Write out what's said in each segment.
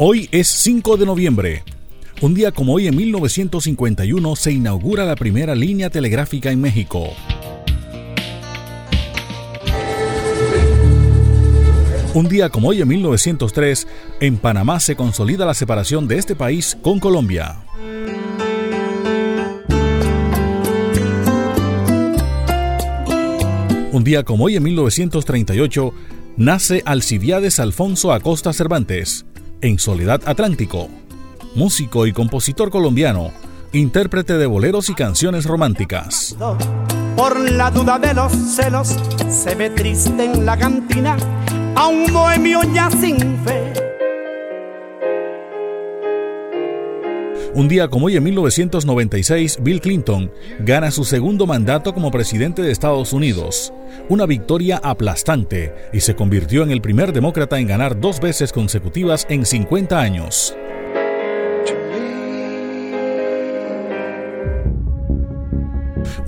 Hoy es 5 de noviembre. Un día como hoy en 1951 se inaugura la primera línea telegráfica en México. Un día como hoy en 1903, en Panamá se consolida la separación de este país con Colombia. Día como hoy en 1938, nace Alcibiades Alfonso Acosta Cervantes, en Soledad Atlántico, músico y compositor colombiano, intérprete de boleros y canciones románticas. Por la duda de los celos, se ve triste en la cantina a un bohemio ya sin fe. Un día como hoy en 1996, Bill Clinton gana su segundo mandato como presidente de Estados Unidos, una victoria aplastante, y se convirtió en el primer demócrata en ganar dos veces consecutivas en 50 años.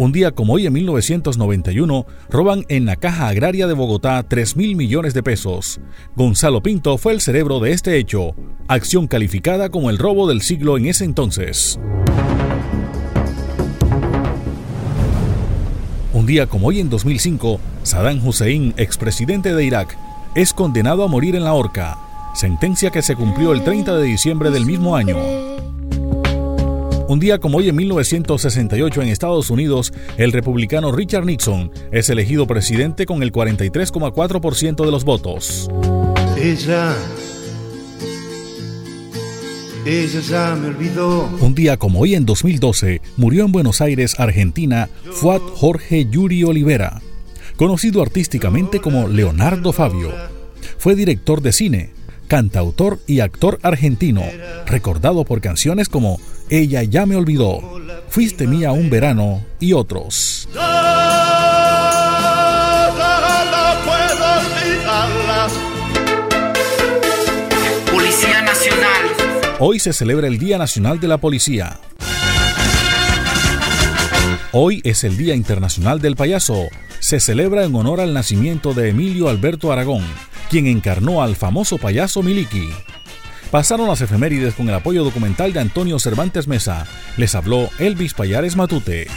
Un día como hoy en 1991, roban en la Caja Agraria de Bogotá 3 mil millones de pesos. Gonzalo Pinto fue el cerebro de este hecho, acción calificada como el robo del siglo en ese entonces. Un día como hoy en 2005, Saddam Hussein, expresidente de Irak, es condenado a morir en la horca, sentencia que se cumplió el 30 de diciembre del mismo año. Un día como hoy en 1968 en Estados Unidos, el republicano Richard Nixon es elegido presidente con el 43,4% de los votos. Ella. Ella ya me olvidó. Un día como hoy en 2012, murió en Buenos Aires, Argentina, Fuad Jorge Yuri Olivera, conocido artísticamente como Leonardo Fabio. Fue director de cine, cantautor y actor argentino, recordado por canciones como Ella ya me olvidó, Fuiste mía un verano y otros. Policía Nacional. Hoy se celebra el Día Nacional de la Policía. Hoy es el Día Internacional del Payaso. Se celebra en honor al nacimiento de Emilio Alberto Aragón, quien encarnó al famoso payaso Miliki. Pasaron las efemérides con el apoyo documental de Antonio Cervantes Mesa. Les habló Elvis Payares Matute.